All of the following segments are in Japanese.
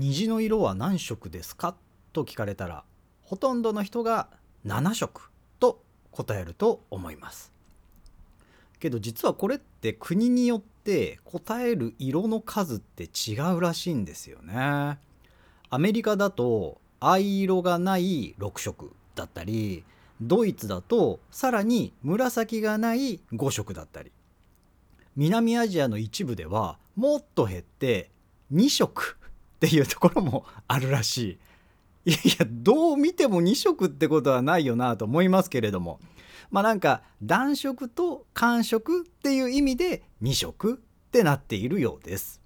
虹の色は何色ですか？と聞かれたらほとんどの人が7色と答えると思います。けど実はこれって国によって答える色の数って違うらしいんですよね。アメリカだと藍色がない6色だったりドイツだとさらに紫がない5色だったり。南アジアの一部ではもっと減って2色っていうところもあるらしい。いやいやどう見ても2色ってことはないよなと思いますけれどもまあなんか暖色と寒色っていう意味で2色ってなっているようです。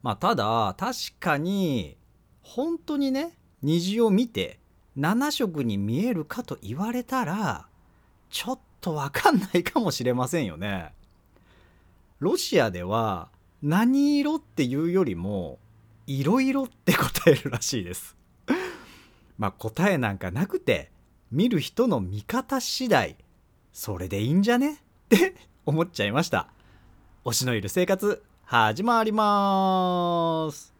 まあただ確かに本当にね虹を見て7色に見えるかと言われたらちょっとわかんないかもしれませんよね。ロシアでは何色っていうよりも色々って答えるらしいです。まあ答えなんかなくて見る人の見方次第それでいいんじゃね？って思っちゃいました。推しのいる生活始まります。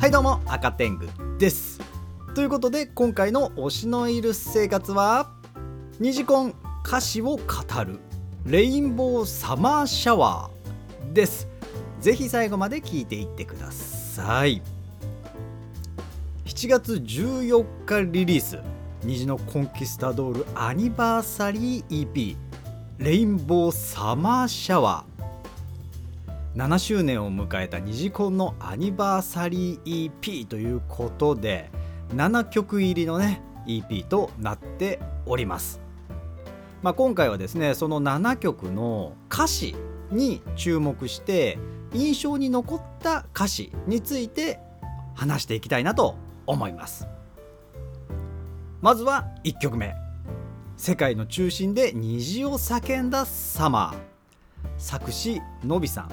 はいどうも赤天狗です。ということで今回の推しのいる生活は？二次コン歌詞を語るレインボーサマーシャワーです。ぜひ最後まで聞いていってください。7月14日リリース。虹のコンキスタドールアニバーサリー EP レインボーサマーシャワー。7周年を迎えた虹コンのアニバーサリー EP ということで7曲入りのね EP となっております、まあ、今回はですねその7曲の歌詞に注目して印象に残った歌詞について話していきたいなと思います。まずは1曲目。世界の中心で虹を叫んだサマー。作詞のびさん。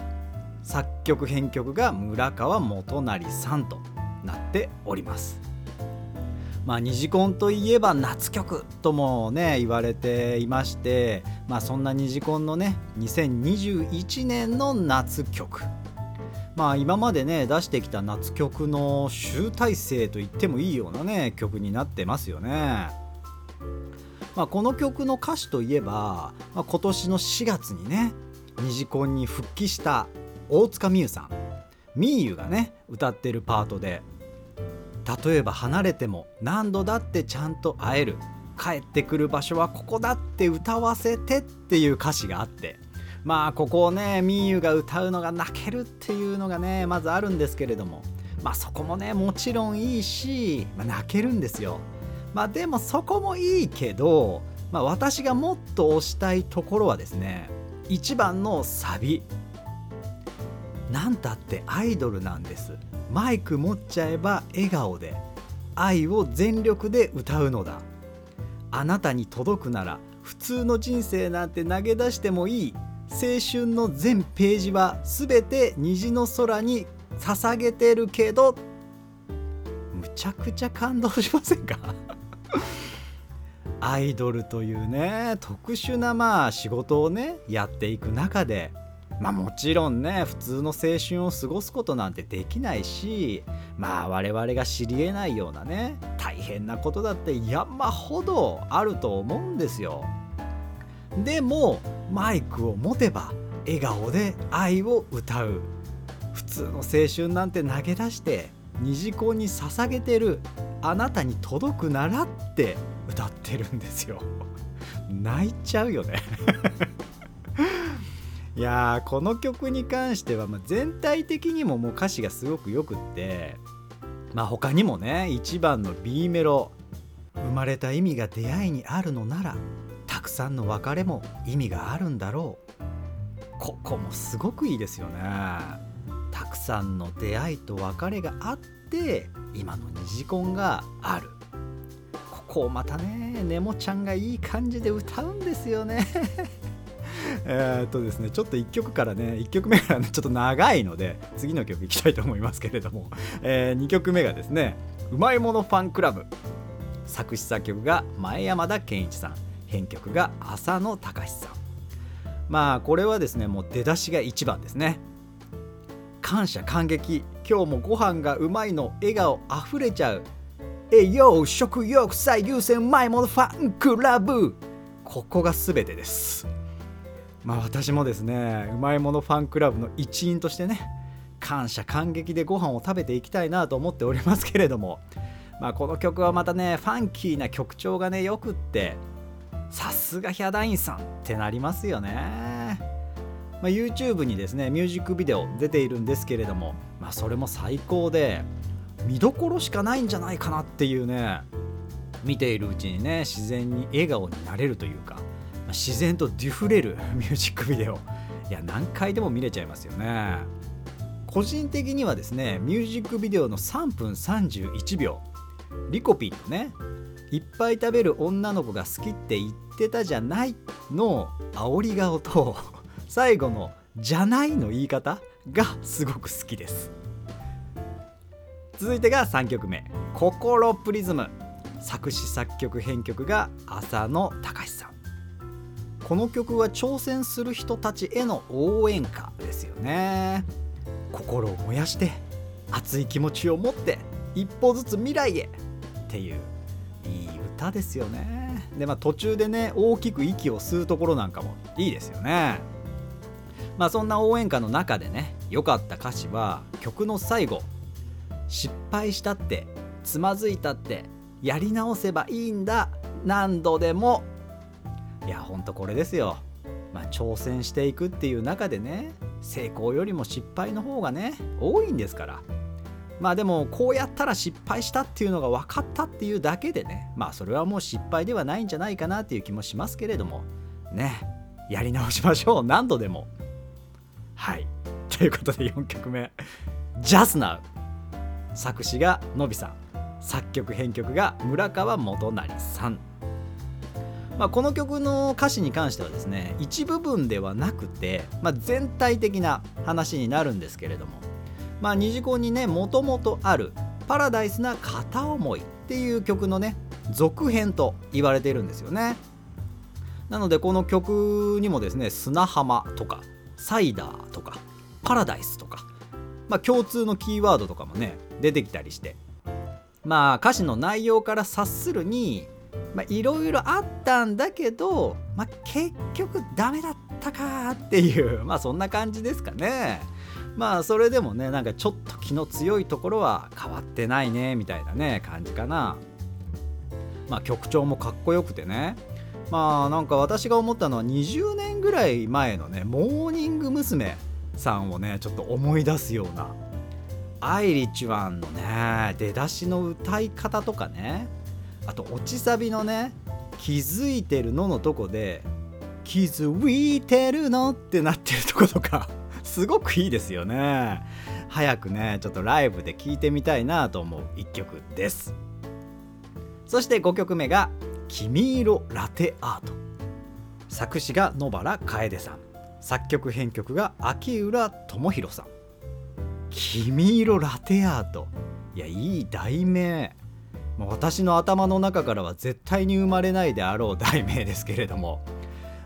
作曲編曲が村川元成さんとなっております。まあ、ニジコンといえば夏曲ともね言われていまして、まあ、そんなニジコンのね2021年の夏曲。まあ今までね出してきた夏曲の集大成と言ってもいいようなね曲になってますよね。まあ、この曲の歌詞といえば、まあ、今年の4月にねニジコンに復帰した大塚美優さん。みーゆがね歌ってるパートで。例えば離れても何度だってちゃんと会える。帰ってくる場所はここだって歌わせてっていう歌詞があって。まあここをねみゆが歌うのが泣けるっていうのがねまずあるんですけれども。まあそこもねもちろんいいし、まあ、泣けるんですよ。まあでもそこもいいけど、まあ、私がもっと推したいところはですね一番のサビ。なんたってアイドルなんです。マイク持っちゃえば笑顔で。愛を全力で歌うのだ。あなたに届くなら普通の人生なんて投げ出してもいい。青春の全ページは全て虹の空に捧げてるけど。むちゃくちゃ感動しませんか？アイドルというね特殊なまあ仕事をねやっていく中で。まあもちろんね普通の青春を過ごすことなんてできないしまあ我々が知りえないようなね大変なことだって山ほどあると思うんですよ。でもマイクを持てば笑顔で愛を歌う。普通の青春なんて投げ出して虹子に捧げてるあなたに届くならって歌ってるんですよ。泣いちゃうよね。いやこの曲に関しては、まあ、全体的にももう歌詞がすごくよくってまあ他にもね1番の B メロ生まれた意味が出会いにあるのならたくさんの別れも意味があるんだろう。ここもすごくいいですよね。たくさんの出会いと別れがあって今の虹コンがある。ここをまたねネモちゃんがいい感じで歌うんですよね。えっとですね、ちょっと1曲からね、1曲目からね、ちょっと長いので、次の曲いきたいと思いますけれども、えー、2曲目がですね、うまいものファンクラブ。作詞作曲が前山田健一さん。編曲が浅野隆さん。まあこれはですねもう出だしが一番ですね。感謝感激。今日もご飯がうまいの笑顔あふれちゃう。えいよ食欲最優先うまいものファンクラブ。ここが全てです。まあ私もですねうまいものファンクラブの一員としてね感謝感激でご飯を食べていきたいなと思っておりますけれども まあこの曲はまたねファンキーな曲調がねよくってさすがヒャダインさんってなりますよね、まあ、YouTube にですねミュージックビデオ出ているんですけれども、まあ、それも最高で見どころしかないんじゃないかなっていうね見ているうちにね自然に笑顔になれるというか、自然とデュフれる ミュージックビデオ。いや何回でも見れちゃいますよね。個人的にはですねミュージックビデオの3分31秒。リコピンのねいっぱい食べる女の子が好きって言ってたじゃないの煽り顔と最後のじゃないの言い方がすごく好きです。続いてが3曲目「心プリズム」作詞作曲編曲が浅野隆さん。この曲は挑戦する人たちへの応援歌ですよね。心を燃やして熱い気持ちを持って一歩ずつ未来へっていういい歌ですよね。でまあ途中でね大きく息を吸うところなんかもいいですよね。まあそんな応援歌の中でね良かった歌詞は曲の最後失敗したってつまずいたってやり直せばいいんだ何度でもいやほんとこれですよ。まあ、挑戦していくっていう中でね成功よりも失敗の方がね多いんですから。まあでもこうやったら失敗したっていうのが分かったっていうだけでねまあそれはもう失敗ではないんじゃないかなっていう気もしますけれどもねやり直しましょう。何度でも。はい。ということで4曲目「Just Now」作詞がのびさん。作曲編曲が村川元成さん。まあ、この曲の歌詞に関してはですね一部分ではなくて、まあ、全体的な話になるんですけれども、まあ、二次コンにねもともとある「パラダイスな片思い」っていう曲のね続編と言われているんですよね。なのでこの曲にもですね砂浜とかサイダーとかパラダイスとか、まあ、共通のキーワードとかもね出てきたりしてまあ歌詞の内容から察するにまあいろいろあったんだけど、まあ、結局ダメだったかっていう まあそんな感じですかね。まあそれでもねなんかちょっと気の強いところは変わってないねみたいなね感じかな。まあ曲調もかっこよくてね。まあなんか私が思ったのは20年ぐらい前のねモーニング娘。さんをねちょっと思い出すようなアイリッチワンのね出だしの歌い方とかね。あと落ちサビのね気づいてるののとこで気づいてるのってなってるとことか すごくいいですよね。早くねちょっとライブで聴いてみたいなと思う一曲です。そして5曲目が「君色ラテアート」作詞が野原楓さん。作曲編曲が秋浦智弘さん「君色ラテアート」いやいい題名。もう私の頭の中からは絶対に生まれないであろう題名ですけれども。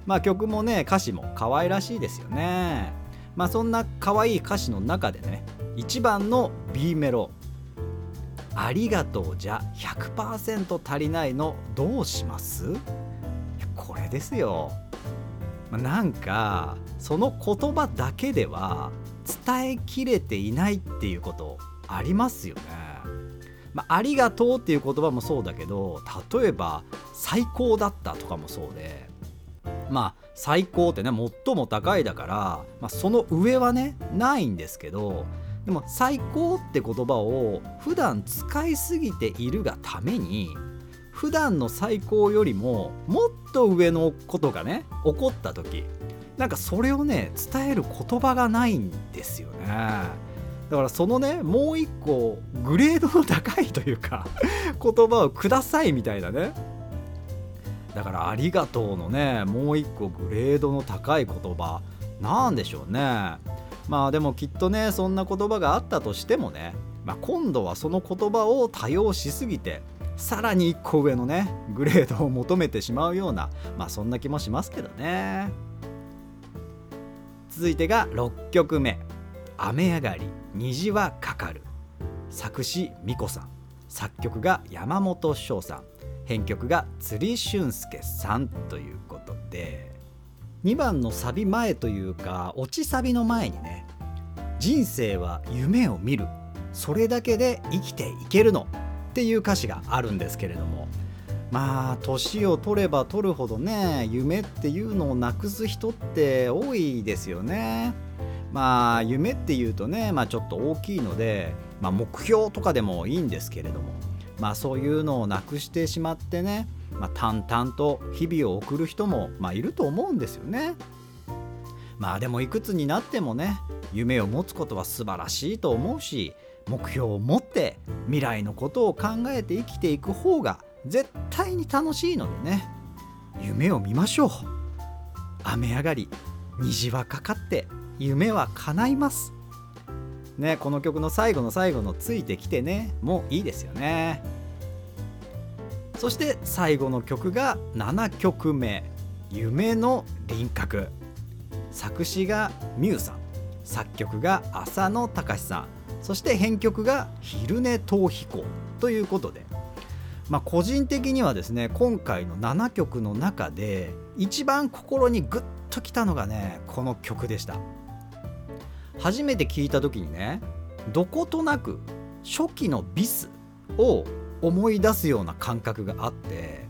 まあ曲もね歌詞も可愛らしいですよね。まあそんな可愛い歌詞の中でね一番の B メロ「ありがとうじゃ100%足りないのどうします?」これですよ、まあ、なんかその言葉だけでは伝えきれていないっていうことありますよね。まあ、ありがとうっていう言葉もそうだけど例えば最高だったとかもそうでまあ最高ってね最も高いだから、まあ、その上はねないんですけどでも最高って言葉を普段使いすぎているがために普段の最高よりももっと上のことがね起こった時なんかそれをね伝える言葉がないんですよね。だからそのねもう一個グレードの高いというか 言葉をくださいみたいなね。だから「ありがとう」のねもう一個グレードの高い言葉。なんでしょうね。まあでもきっとねそんな言葉があったとしてもね、まあ、今度はその言葉を多用しすぎてさらに1個上のねグレードを求めてしまうようなまあそんな気もしますけどね。続いてが6曲目「雨上がり虹はかかる」作詞美子さん。作曲が山本翔さん。編曲が釣り俊介さんということで。2番のサビ前というか落ちサビの前にね「人生は夢を見る。それだけで生きていけるの」っていう歌詞があるんですけれども。まあ年を取れば取るほどね夢っていうのをなくす人って多いですよね。まあ夢っていうとね、まあ、ちょっと大きいので、まあ、目標とかでもいいんですけれども、まあ、そういうのをなくしてしまってね、まあ、淡々と日々を送る人も、まあ、いると思うんですよね。まあでもいくつになってもね夢を持つことは素晴らしいと思うし目標を持って未来のことを考えて生きていく方が絶対に楽しいのでね夢を見ましょう雨上がり虹はかかって夢は叶います。ねこの曲の最後の最後の「ついてきてね」もいいですよね。そして最後の曲が7曲目「夢の輪郭」作詞がミュウさん。作曲が浅野隆さん。そして編曲が昼寝逃避行ということで。まあ、個人的にはですね今回の7曲の中で一番心にグッときたのがねこの曲でした。初めて聞いた時にねどことなく初期のビスを思い出すような感覚があって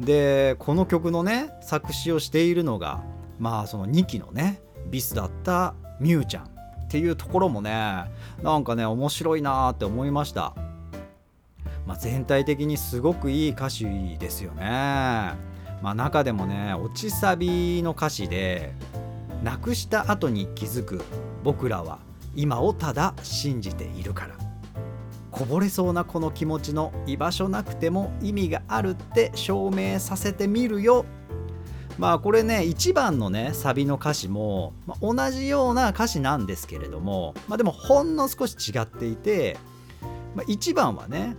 でこの曲のね作詞をしているのがまあその2期のねビスだったミュウちゃんっていうところもねなんかね面白いなーって思いました、まあ、全体的にすごくいい歌詞ですよね。まあ、中でもね落ちサビの歌詞で「なくした後に気づく僕らは今をただ信じているから。こぼれそうなこの気持ちの居場所なくても意味があるって証明させてみるよ。まあこれね1番のねサビの歌詞も、まあ、同じような歌詞なんですけれども、まあ、でもほんの少し違っていて、まあ、1番はね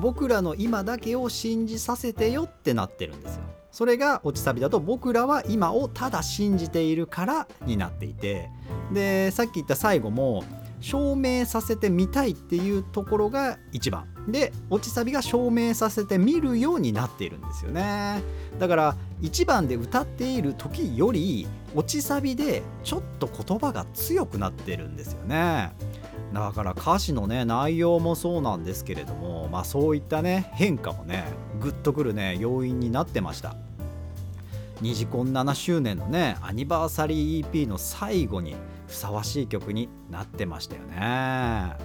僕らの今だけを信じさせてよってなってるんですよ。それが落ちサビだと僕らは今をただ信じているからになっていて。でさっき言った最後も証明させてみたいっていうところが1番。で落ちサビが証明させてみるようになっているんですよね。だから1番で歌っている時より落ちサビでちょっと言葉が強くなってるんですよね。だから歌詞のね内容もそうなんですけれどもまあそういったね変化もねグッとくるね要因になってました。ニジコン7周年のねアニバーサリー EP の最後にふさわしい曲になってましたよね。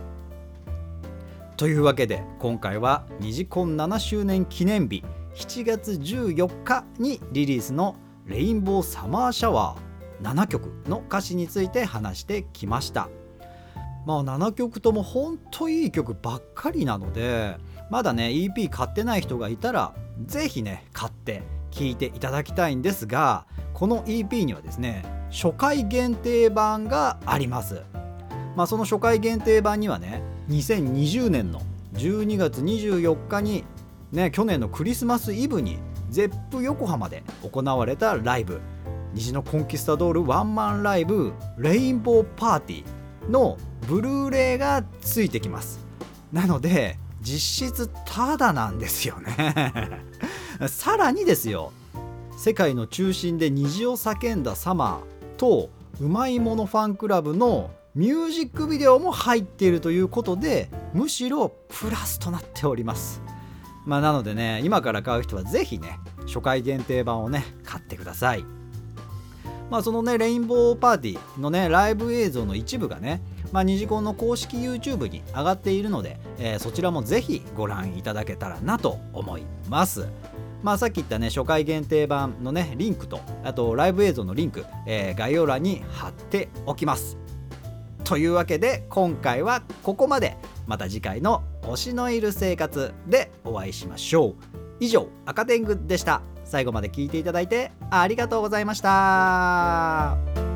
というわけで今回はニジコン7周年記念日7月14日にリリースの「レインボーサマーシャワー」7曲の歌詞について話してきました。まあ7曲とも本当いい曲ばっかりなのでまだね EP 買ってない人がいたら是非ね買って聴いていただきたいんですがこの EP にはですね初回限定版があります、まあ、その初回限定版にはね2020年の12月24日にね去年のクリスマスイブに ZEP 横浜で行われたライブ。虹のコンキスタドールワンマンライブレインボーパーティーのブルーレイがついてきます。なので実質タダなんですよね。さらにですよ世界の中心で虹を叫んだサマーとうまいものファンクラブのミュージックビデオも入っているということでむしろプラスとなっております。まあなのでね今から買う人は是非ね初回限定版をね買ってください。まあそのねレインボーパーティーのねライブ映像の一部がねまあ、ニジコンの公式 YouTube に上がっているので、えー、そちらもぜひご覧いただけたらなと思います。まあ、さっき言ったね初回限定版のねリンクとあとライブ映像のリンク、えー、概要欄に貼っておきます。というわけで今回はここまでまた次回の推しのいる生活でお会いしましょう。以上赤天狗でした。最後まで聞いていただいてありがとうございました。